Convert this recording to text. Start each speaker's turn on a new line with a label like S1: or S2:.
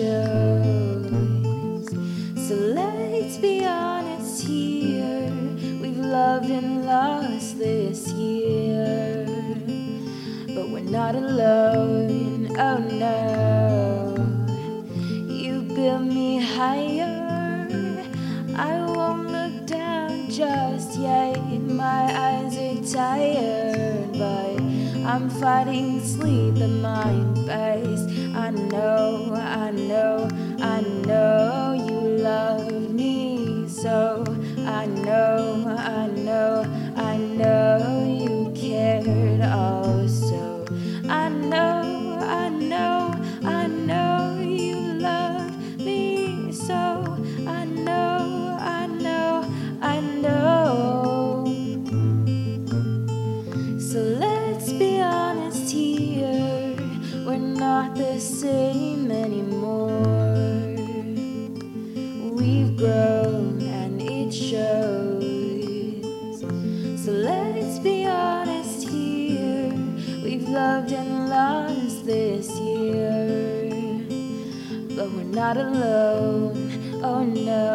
S1: shows. So let's be honest here. We've loved and lost this year. But we're not alone, oh no. You build me higher. I won't look down just yet. My eyes are tired, but I'm fighting sleep in my face. I know, I So let's be honest here. We're not the same anymore. We've grown and it shows. So let's be honest here. We've loved and lost this year. But we're not alone. Oh no.